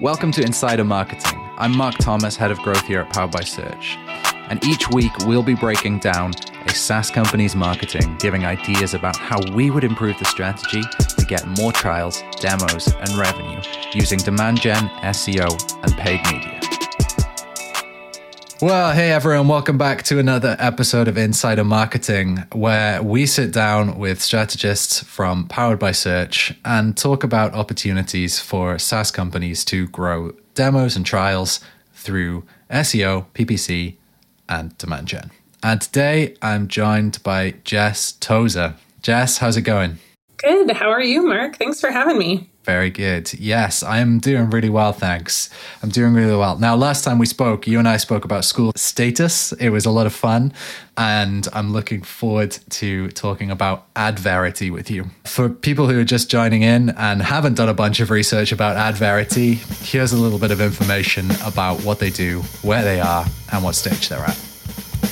Welcome to Insider Marketing. I'm Marc Thomas, head of growth here at Powered by Search. And each week we'll be breaking down a SaaS company's marketing, giving ideas about how we would improve the strategy to get more trials, demos, and revenue using demand gen, SEO, and paid media. Well, hey everyone, welcome back to another episode of Insider Marketing, where we sit down with strategists from Powered by Search and talk about opportunities for SaaS companies to grow demos and trials through SEO, PPC, and demand gen. And today I'm joined by Jess Tozer. Jess, how's it going? Good. How are you, Marc? Thanks for having me. Very good. Yes, I'm doing really well, thanks. I'm doing really well. Now, last time we spoke, you and I spoke about SchoolStatus. It was a lot of fun, and I'm looking forward to talking about Adverity with you. For people who are just joining in and haven't done a bunch of research about Adverity, here's a little bit of information about what they do, where they are, and what stage they're at.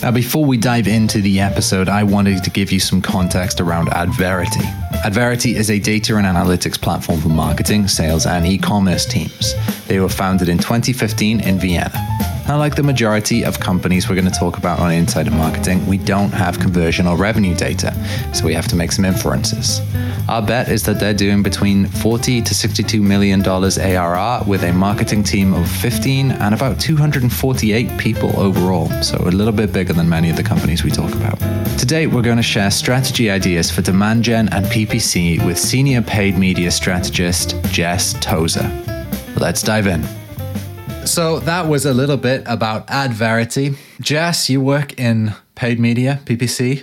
Now, before we dive into the episode, I wanted to give you some context around Adverity. Adverity is a data and analytics platform for marketing, sales, and e commerce teams. They were founded in 2015 in Vienna. Now, like the majority of companies we're going to talk about on Insider Marketing, we don't have conversion or revenue data, so we have to make some inferences. Our bet is that they're doing between 40 to 62 million dollars ARR with a marketing team of 15 and about 248 people overall, so a little bit bigger than many of the companies we talk about. Today, we're going to share strategy ideas for demand gen and PPC with senior paid media strategist Jess Tozer. Let's dive in. So that was a little bit about Adverity. Jess, you work in paid media, PPC,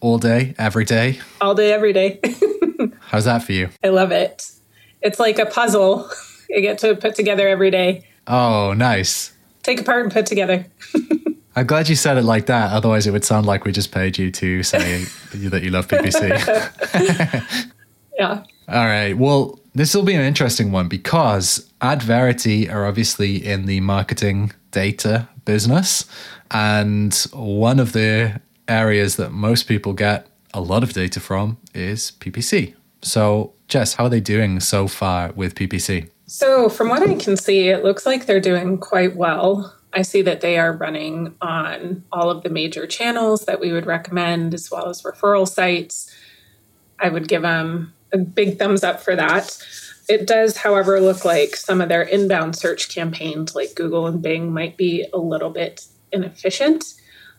all day, every day. All day, every day. How's that for you? I love it. It's like a puzzle I get to put together every day. Oh, nice. Take apart and put together. I'm glad you said it like that. Otherwise, it would sound like we just paid you to say that you love PPC. yeah. All right. Well, this will be an interesting one because Adverity are obviously in the marketing data business. And one of the areas that most people get a lot of data from is PPC. So, Jess, how are they doing so far with PPC? So, from what I can see, it looks like they're doing quite well. I see that they are running on all of the major channels that we would recommend, as well as referral sites. I would give them a big thumbs up for that. It does, however, look like some of their inbound search campaigns, like Google and Bing, might be a little bit inefficient.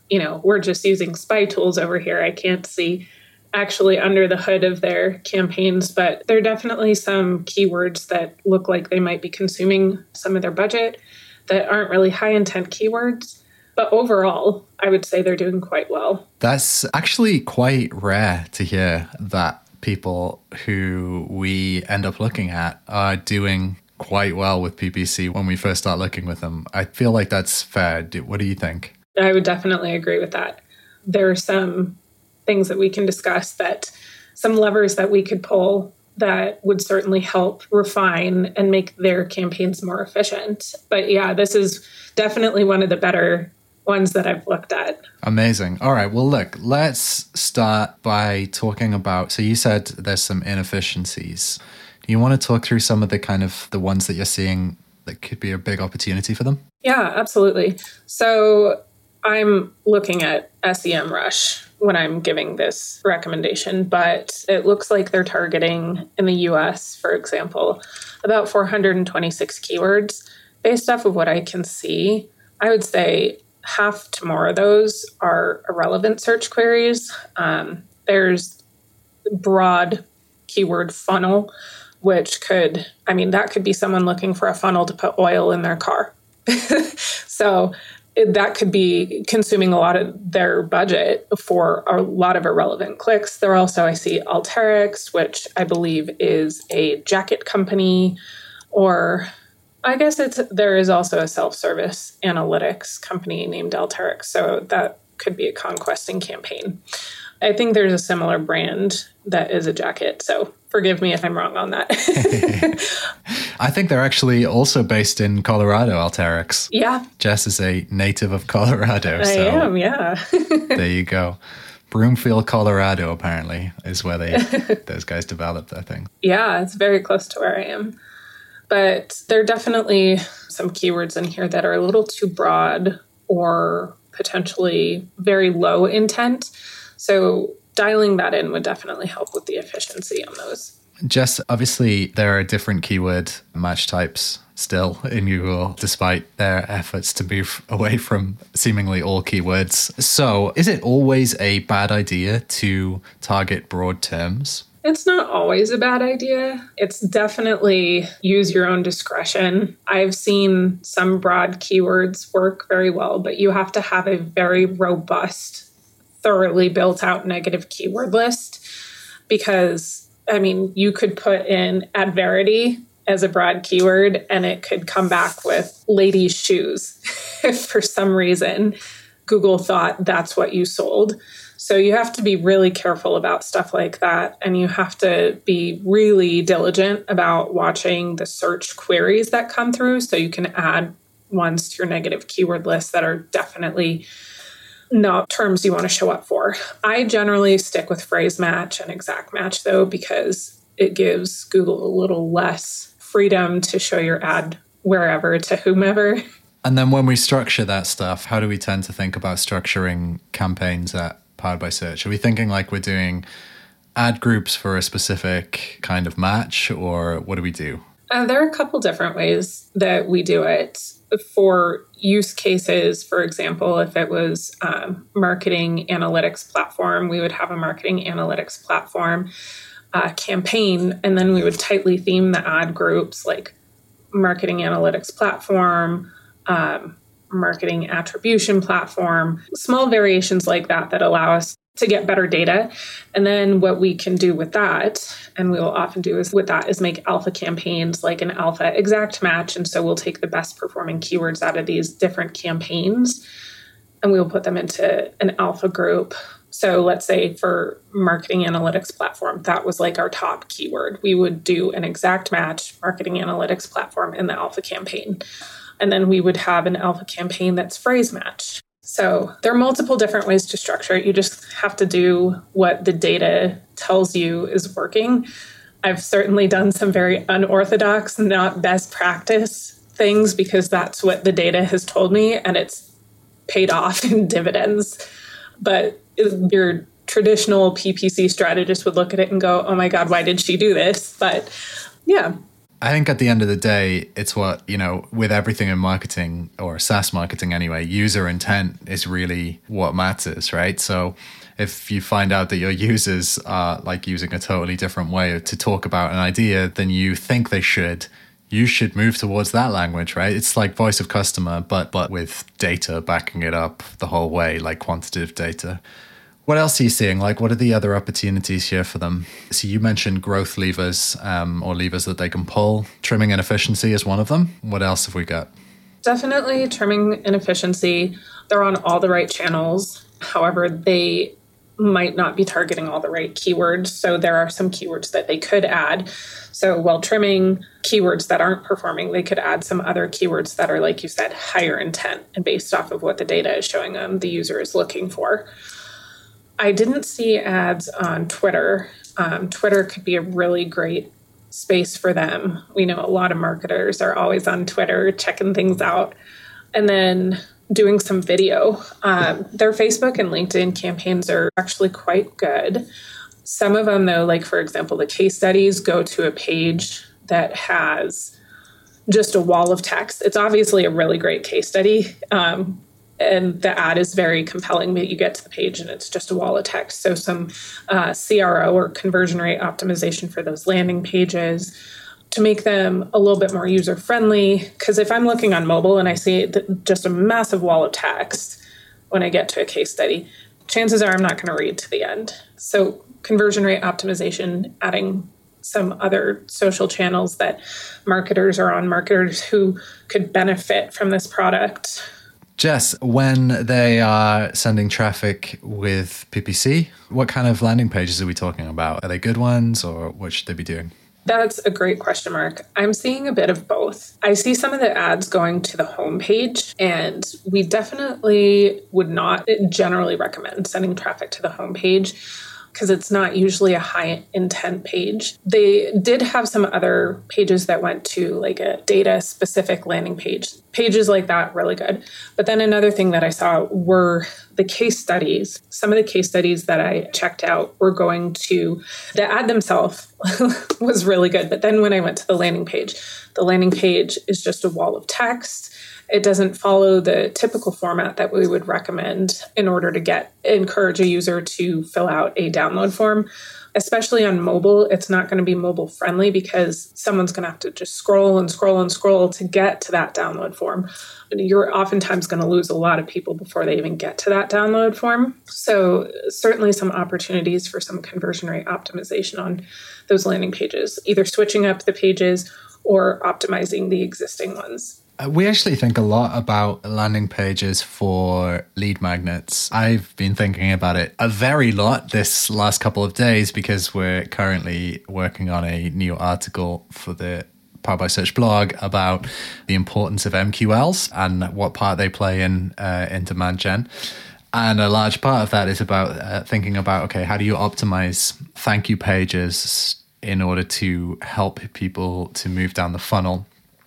You know, we're just using spy tools over here. I can't see actually under the hood of their campaigns, but there are definitely some keywords that look like they might be consuming some of their budget that aren't really high intent keywords. But overall, I would say they're doing quite well. That's actually quite rare to hear that people who we end up looking at are doing quite well with PPC when we first start looking with them. I feel like that's fair. What do you think? I would definitely agree with that. There are some things that we can discuss that some levers that we could pull that would certainly help refine and make their campaigns more efficient. But yeah, this is definitely one of the better ones that I've looked at. Amazing. All right. Well, look, let's start by talking about. So you said there's some inefficiencies. Do you want to talk through some of the kind of the ones that you're seeing that could be a big opportunity for them? Yeah, absolutely. So I'm looking at SEMrush when I'm giving this recommendation, but it looks like they're targeting in the US, for example, about 426 keywords. Based off of what I can see, I would say half to more of those are irrelevant search queries. Um, there's broad keyword funnel, which could, I mean, that could be someone looking for a funnel to put oil in their car. so it, that could be consuming a lot of their budget for a lot of irrelevant clicks. There also, I see Alteryx, which I believe is a jacket company, or I guess it's there is also a self-service analytics company named Alteryx, so that could be a conquesting campaign. I think there's a similar brand that is a jacket, so forgive me if I'm wrong on that. I think they're actually also based in Colorado, Alteryx. Yeah. Jess is a native of Colorado. I so am, yeah. there you go. Broomfield, Colorado, apparently, is where they those guys developed that thing. Yeah, it's very close to where I am. But there are definitely some keywords in here that are a little too broad or potentially very low intent. So dialing that in would definitely help with the efficiency on those. Jess, obviously, there are different keyword match types still in Google, despite their efforts to move away from seemingly all keywords. So, is it always a bad idea to target broad terms? It's not always a bad idea. It's definitely use your own discretion. I've seen some broad keywords work very well, but you have to have a very robust, thoroughly built out negative keyword list because, I mean, you could put in Adverity as a broad keyword and it could come back with ladies' shoes if for some reason Google thought that's what you sold. So you have to be really careful about stuff like that. And you have to be really diligent about watching the search queries that come through so you can add ones to your negative keyword list that are definitely not terms you want to show up for. I generally stick with phrase match and exact match though, because it gives Google a little less freedom to show your ad wherever to whomever. And then when we structure that stuff, how do we tend to think about structuring campaigns at Powered by Search? Are we thinking like we're doing ad groups for a specific kind of match, or what do we do? Uh, there are a couple different ways that we do it. For use cases, for example, if it was um, marketing analytics platform, we would have a marketing analytics platform uh, campaign, and then we would tightly theme the ad groups like marketing analytics platform, um, marketing attribution platform, small variations like that that allow us to get better data. And then what we can do with that, and we will often do is with that is make alpha campaigns like an alpha exact match. And so we'll take the best performing keywords out of these different campaigns and we'll put them into an alpha group. So let's say for marketing analytics platform, that was like our top keyword. We would do an exact match marketing analytics platform in the alpha campaign. And then we would have an alpha campaign that's phrase match. So there are multiple different ways to structure it. You just have to do what the data tells you is working. I've certainly done some very unorthodox, not best practice things because that's what the data has told me and it's paid off in dividends. But your traditional PPC strategist would look at it and go, oh my God, why did she do this? But yeah, I think at the end of the day, it's what, you know, with everything in marketing or SaaS marketing anyway, user intent is really what matters, right? So if you find out that your users are like using a totally different way to talk about an idea than you think they should, you should move towards that language, right? It's like voice of customer, but but with data backing it up the whole way, like quantitative data. What else are you seeing? Like, what are the other opportunities here for them? So, you mentioned growth levers um, or levers that they can pull. Trimming and efficiency is one of them. What else have we got? Definitely trimming and efficiency. They're on all the right channels. However, they might not be targeting all the right keywords. So, there are some keywords that they could add. So, while trimming keywords that aren't performing, they could add some other keywords that are, like you said, higher intent and based off of what the data is showing them the user is looking for. I didn't see ads on Twitter. Um, Twitter could be a really great space for them. We know a lot of marketers are always on Twitter checking things out. And then doing some video. Um, their Facebook and LinkedIn campaigns are actually quite good. Some of them, though, like for example, the case studies go to a page that has just a wall of text. It's obviously a really great case study. Um, and the ad is very compelling but you get to the page and it's just a wall of text so some uh, cro or conversion rate optimization for those landing pages to make them a little bit more user friendly because if i'm looking on mobile and i see just a massive wall of text when i get to a case study chances are i'm not going to read to the end so conversion rate optimization adding some other social channels that marketers are on marketers who could benefit from this product Jess, when they are sending traffic with PPC, what kind of landing pages are we talking about? Are they good ones or what should they be doing? That's a great question Marc. I'm seeing a bit of both. I see some of the ads going to the homepage, and we definitely would not generally recommend sending traffic to the homepage. Because it's not usually a high intent page. They did have some other pages that went to like a data specific landing page. Pages like that, really good. But then another thing that I saw were the case studies. Some of the case studies that I checked out were going to the ad themselves was really good. But then when I went to the landing page, the landing page is just a wall of text it doesn't follow the typical format that we would recommend in order to get encourage a user to fill out a download form especially on mobile it's not going to be mobile friendly because someone's going to have to just scroll and scroll and scroll to get to that download form. You're oftentimes going to lose a lot of people before they even get to that download form. So certainly some opportunities for some conversion rate optimization on those landing pages either switching up the pages or optimizing the existing ones we actually think a lot about landing pages for lead magnets. I've been thinking about it a very lot this last couple of days because we're currently working on a new article for the Power by Search blog about the importance of MQLs and what part they play in uh, in demand gen. And a large part of that is about uh, thinking about okay, how do you optimize thank you pages in order to help people to move down the funnel?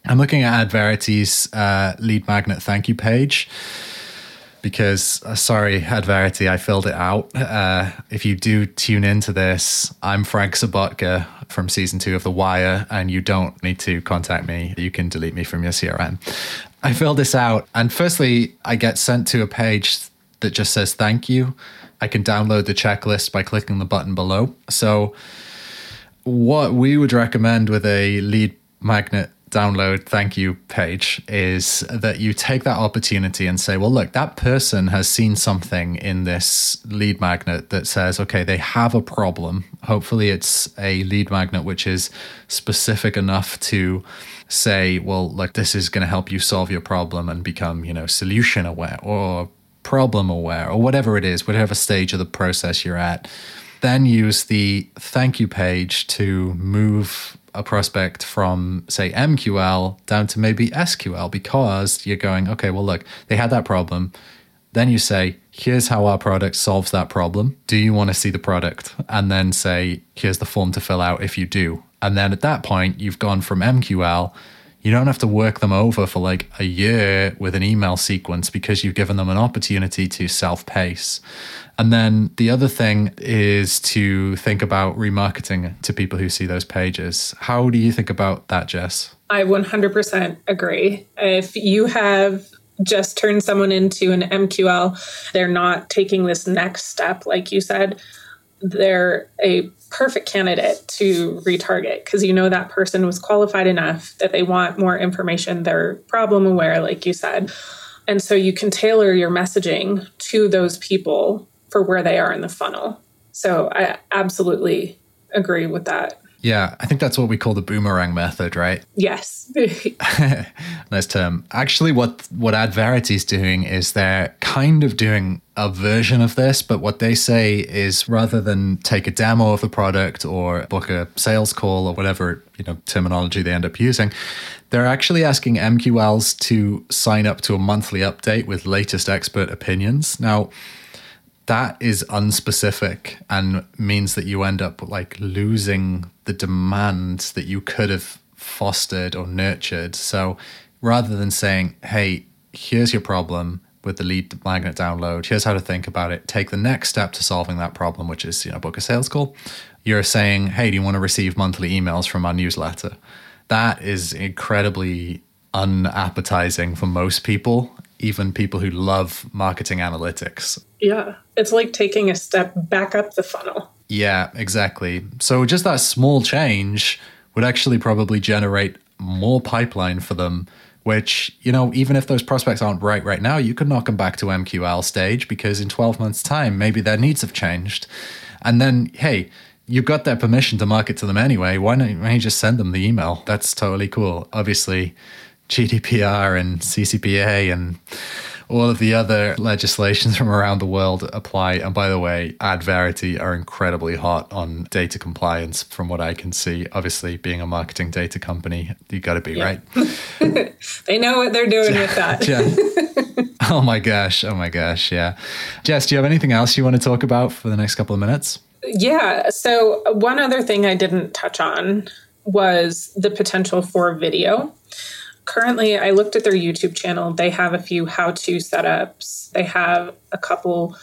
I'm looking at Adverity's uh, lead magnet thank you page because, uh, sorry, Adverity, I filled it out. Uh, if you do tune into this, I'm Frank Sobotka from season two of The Wire, and you don't need to contact me. You can delete me from your CRM. I filled this out, and firstly, I get sent to a page that just says thank you. I can download the checklist by clicking the button below. So, what we would recommend with a lead magnet download thank you page is that you take that opportunity and say, well, look, that person has seen something in this lead magnet that says, okay, they have a problem. Hopefully, it's a lead magnet which is specific enough to say, well, look, this is going to help you solve your problem and become, you know, solution aware or problem aware or whatever it is, whatever stage of the process you're at. Then use the thank you page to move a prospect from, say, MQL down to maybe SQL because you're going, okay, well, look, they had that problem. Then you say, here's how our product solves that problem. Do you want to see the product? And then say, here's the form to fill out if you do. And then at that point, you've gone from MQL you don't have to work them over for like a year with an email sequence because you've given them an opportunity to self pace. And then the other thing is to think about remarketing to people who see those pages. How do you think about that, Jess? I 100% agree. If you have just turned someone into an MQL, they're not taking this next step, like you said, they're a perfect candidate to retarget because you know that person was qualified enough that they want more information. They're problem aware, like you said. And so you can tailor your messaging to those people for where they are in the funnel. So I absolutely agree with that. Yeah, I think that's what we call the boomerang method, right? Yes. nice term. Actually, what what Adverity is doing is they're kind of doing a version of this, but what they say is rather than take a demo of the product or book a sales call or whatever you know terminology they end up using, they're actually asking MQLs to sign up to a monthly update with latest expert opinions. Now that is unspecific and means that you end up like losing the demand that you could have fostered or nurtured. So rather than saying, hey, here's your problem with the lead magnet download, here's how to think about it, take the next step to solving that problem, which is, you know, book a sales call. You're saying, hey, do you want to receive monthly emails from our newsletter? That is incredibly unappetizing for most people even people who love marketing analytics. Yeah, it's like taking a step back up the funnel. Yeah, exactly. So just that small change would actually probably generate more pipeline for them which, you know, even if those prospects aren't right right now, you could knock them back to MQL stage because in 12 months' time, maybe their needs have changed. And then, hey, you've got their permission to market to them anyway. Why don't you just send them the email? That's totally cool. Obviously, GDPR and CCPA and all of the other legislations from around the world apply. And by the way, Adverity are incredibly hot on data compliance from what I can see. Obviously, being a marketing data company, you got to be yeah. right. they know what they're doing with that. yeah. Oh my gosh. Oh my gosh. Yeah. Jess, do you have anything else you want to talk about for the next couple of minutes? Yeah. So, one other thing I didn't touch on was the potential for video. Currently, I looked at their YouTube channel. They have a few how to setups, they have a couple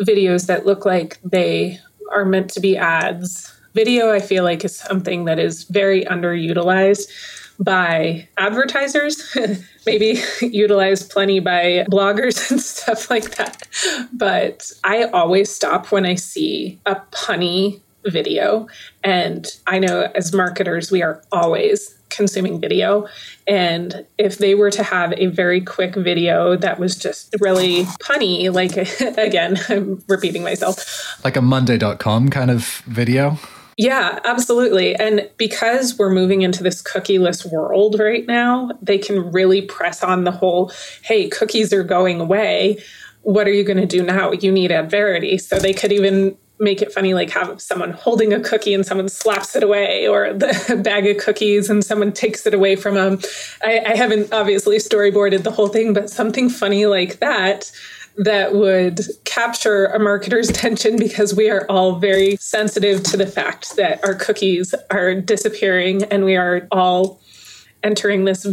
videos that look like they are meant to be ads. Video, I feel like, is something that is very underutilized by advertisers, maybe utilized plenty by bloggers and stuff like that. But I always stop when I see a punny video. And I know as marketers, we are always consuming video. And if they were to have a very quick video that was just really punny, like again, I'm repeating myself. Like a Monday.com kind of video? Yeah, absolutely. And because we're moving into this cookieless world right now, they can really press on the whole hey, cookies are going away. What are you going to do now? You need Adverity. So they could even make it funny, like have someone holding a cookie and someone slaps it away, or the bag of cookies and someone takes it away from them. I, I haven't obviously storyboarded the whole thing, but something funny like that that would capture a marketer's attention because we are all very sensitive to the fact that our cookies are disappearing and we are all entering this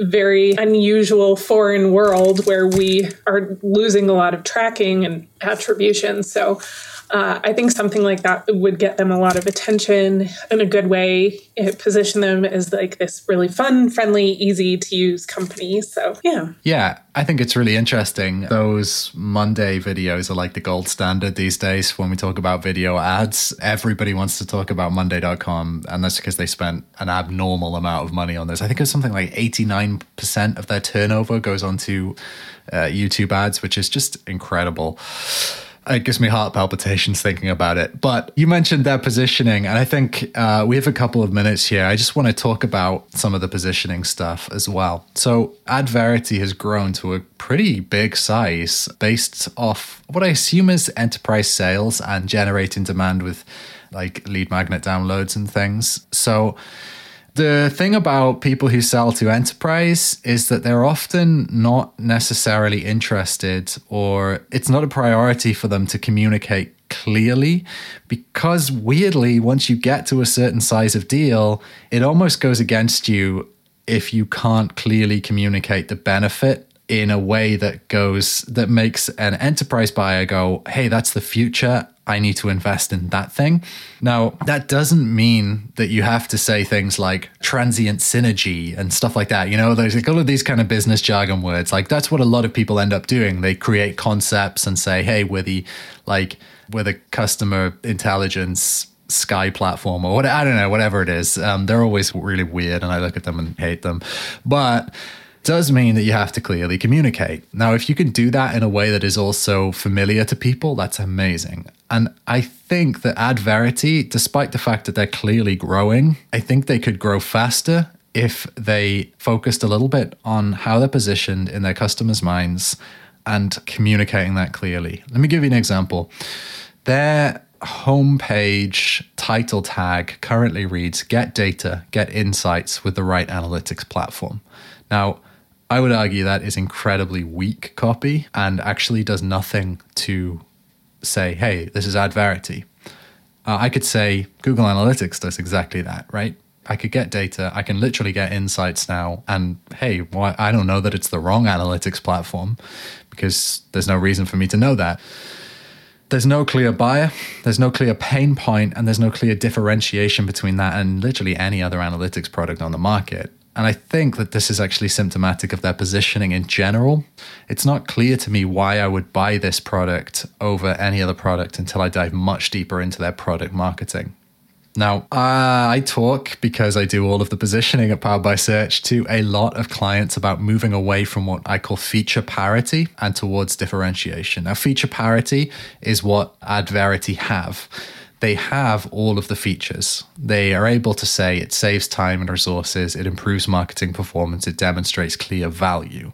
very unusual foreign world where we are losing a lot of tracking and attribution. So uh, I think something like that would get them a lot of attention in a good way. It position them as like this really fun, friendly, easy to use company. So yeah, yeah, I think it's really interesting. Those Monday videos are like the gold standard these days when we talk about video ads. Everybody wants to talk about Monday.com, and that's because they spent an abnormal amount of money on this. I think it's something like eighty nine percent of their turnover goes onto uh, YouTube ads, which is just incredible it gives me heart palpitations thinking about it. But you mentioned their positioning, and I think uh, we have a couple of minutes here. I just want to talk about some of the positioning stuff as well. So, Adverity has grown to a pretty big size based off what I assume is enterprise sales and generating demand with like lead magnet downloads and things. So, the thing about people who sell to enterprise is that they're often not necessarily interested or it's not a priority for them to communicate clearly because weirdly once you get to a certain size of deal it almost goes against you if you can't clearly communicate the benefit in a way that goes that makes an enterprise buyer go hey that's the future I need to invest in that thing. Now, that doesn't mean that you have to say things like transient synergy and stuff like that. You know, there's like all of these kind of business jargon words. Like that's what a lot of people end up doing. They create concepts and say, hey, we're the like we're the customer intelligence sky platform or what I don't know, whatever it is. Um, they're always really weird and I look at them and hate them. But does mean that you have to clearly communicate. Now, if you can do that in a way that is also familiar to people, that's amazing. And I think that Adverity, despite the fact that they're clearly growing, I think they could grow faster if they focused a little bit on how they're positioned in their customers' minds and communicating that clearly. Let me give you an example. Their homepage title tag currently reads Get data, get insights with the right analytics platform. Now, I would argue that is incredibly weak copy and actually does nothing to say, hey, this is Adverity. Uh, I could say Google Analytics does exactly that, right? I could get data. I can literally get insights now. And hey, why, I don't know that it's the wrong analytics platform because there's no reason for me to know that. There's no clear buyer, there's no clear pain point, and there's no clear differentiation between that and literally any other analytics product on the market. And I think that this is actually symptomatic of their positioning in general. It's not clear to me why I would buy this product over any other product until I dive much deeper into their product marketing. Now, uh, I talk because I do all of the positioning at Powered by Search to a lot of clients about moving away from what I call feature parity and towards differentiation. Now, feature parity is what Adverity have they have all of the features. They are able to say it saves time and resources, it improves marketing performance, it demonstrates clear value.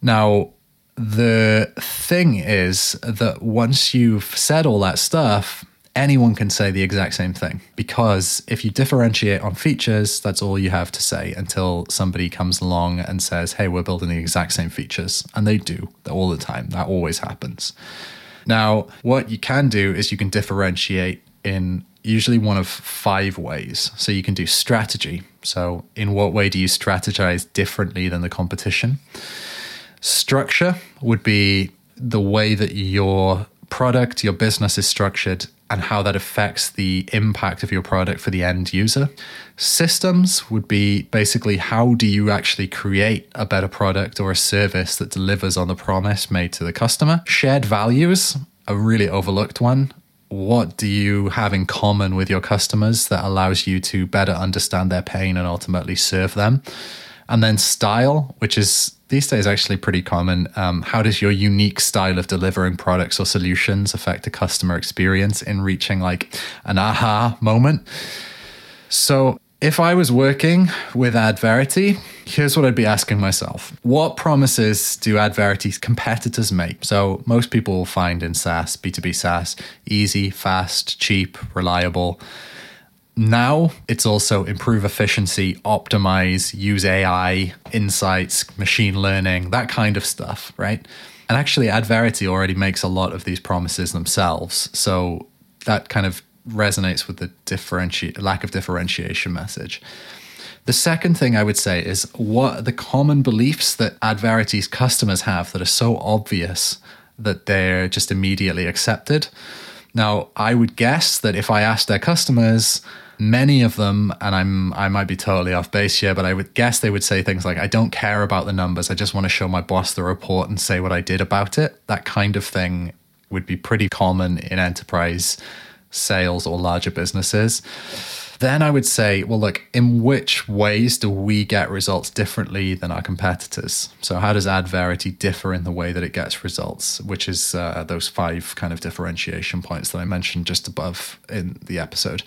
Now, the thing is that once you've said all that stuff, anyone can say the exact same thing because if you differentiate on features, that's all you have to say until somebody comes along and says, Hey, we're building the exact same features. And they do all the time. That always happens. Now, what you can do is you can differentiate in usually one of five ways. So you can do strategy. So, in what way do you strategize differently than the competition? Structure would be the way that your product, your business is structured, and how that affects the impact of your product for the end user. Systems would be basically how do you actually create a better product or a service that delivers on the promise made to the customer. Shared values, a really overlooked one. What do you have in common with your customers that allows you to better understand their pain and ultimately serve them? And then style, which is these days actually pretty common. Um, how does your unique style of delivering products or solutions affect the customer experience in reaching like an aha moment? So, if I was working with Adverity, here's what I'd be asking myself. What promises do Adverity's competitors make? So, most people will find in SaaS, B2B SaaS, easy, fast, cheap, reliable. Now it's also improve efficiency, optimize, use AI, insights, machine learning, that kind of stuff, right? And actually, Adverity already makes a lot of these promises themselves. So that kind of resonates with the differenti- lack of differentiation message. The second thing I would say is what the common beliefs that Adverity's customers have that are so obvious that they're just immediately accepted. Now, I would guess that if I asked their customers, many of them, and I'm I might be totally off base here, but I would guess they would say things like, "I don't care about the numbers. I just want to show my boss the report and say what I did about it." That kind of thing would be pretty common in enterprise sales or larger businesses. Then I would say, well, look, in which ways do we get results differently than our competitors? So, how does Adverity differ in the way that it gets results, which is uh, those five kind of differentiation points that I mentioned just above in the episode?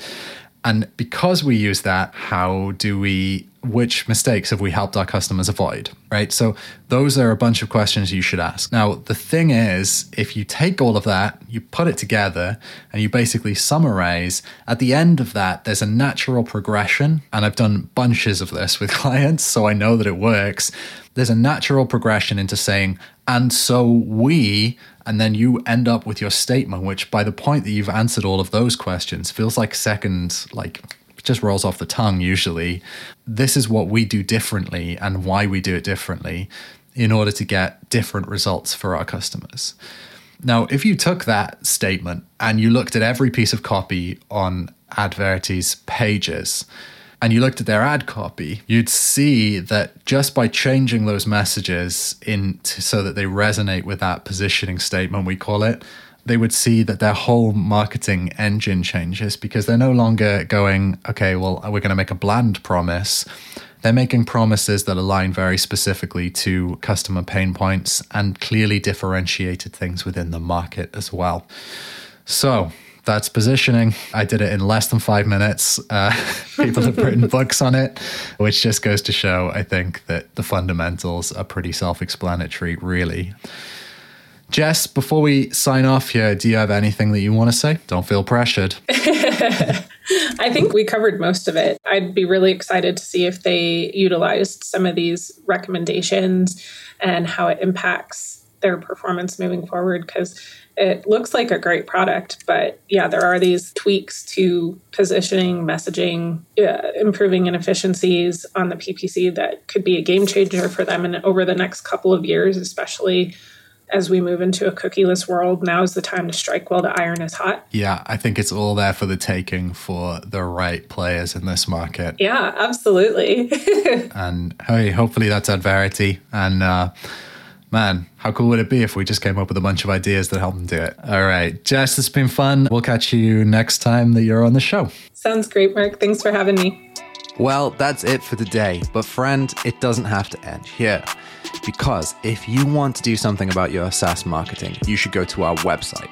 And because we use that, how do we, which mistakes have we helped our customers avoid? Right. So those are a bunch of questions you should ask. Now, the thing is, if you take all of that, you put it together, and you basically summarize, at the end of that, there's a natural progression. And I've done bunches of this with clients, so I know that it works. There's a natural progression into saying, and so we and then you end up with your statement which by the point that you've answered all of those questions feels like second like just rolls off the tongue usually. This is what we do differently and why we do it differently in order to get different results for our customers. Now if you took that statement and you looked at every piece of copy on Adverity's pages and you looked at their ad copy, you'd see that just by changing those messages in so that they resonate with that positioning statement, we call it, they would see that their whole marketing engine changes because they're no longer going, okay, well, we're going to make a bland promise. They're making promises that align very specifically to customer pain points and clearly differentiated things within the market as well. So, that's positioning. I did it in less than five minutes. Uh, people have written books on it, which just goes to show, I think, that the fundamentals are pretty self explanatory, really. Jess, before we sign off here, do you have anything that you want to say? Don't feel pressured. I think we covered most of it. I'd be really excited to see if they utilized some of these recommendations and how it impacts their performance moving forward because it looks like a great product, but yeah, there are these tweaks to positioning, messaging, uh, improving inefficiencies on the PPC that could be a game changer for them. And over the next couple of years, especially as we move into a cookieless world, now is the time to strike while the iron is hot. Yeah, I think it's all there for the taking for the right players in this market. Yeah, absolutely. and hey, hopefully that's Adverity. And uh, Man, how cool would it be if we just came up with a bunch of ideas that help them do it? All right, Jess, it's been fun. We'll catch you next time that you're on the show. Sounds great, Marc. Thanks for having me. Well, that's it for today. But, friend, it doesn't have to end here. Because if you want to do something about your SaaS marketing, you should go to our website.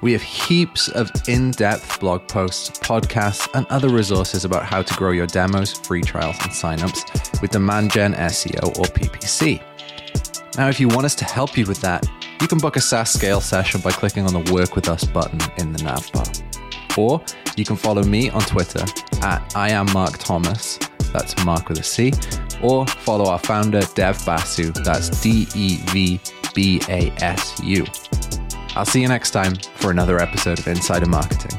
We have heaps of in depth blog posts, podcasts, and other resources about how to grow your demos, free trials, and signups with Demand Gen SEO or PPC. Now, if you want us to help you with that, you can book a SaaS Scale session by clicking on the Work With Us button in the nav bar. Or you can follow me on Twitter at I am Marc Thomas, that's Marc with a C, or follow our founder Dev Basu, that's D E V B A S U. I'll see you next time for another episode of Insider Marketing.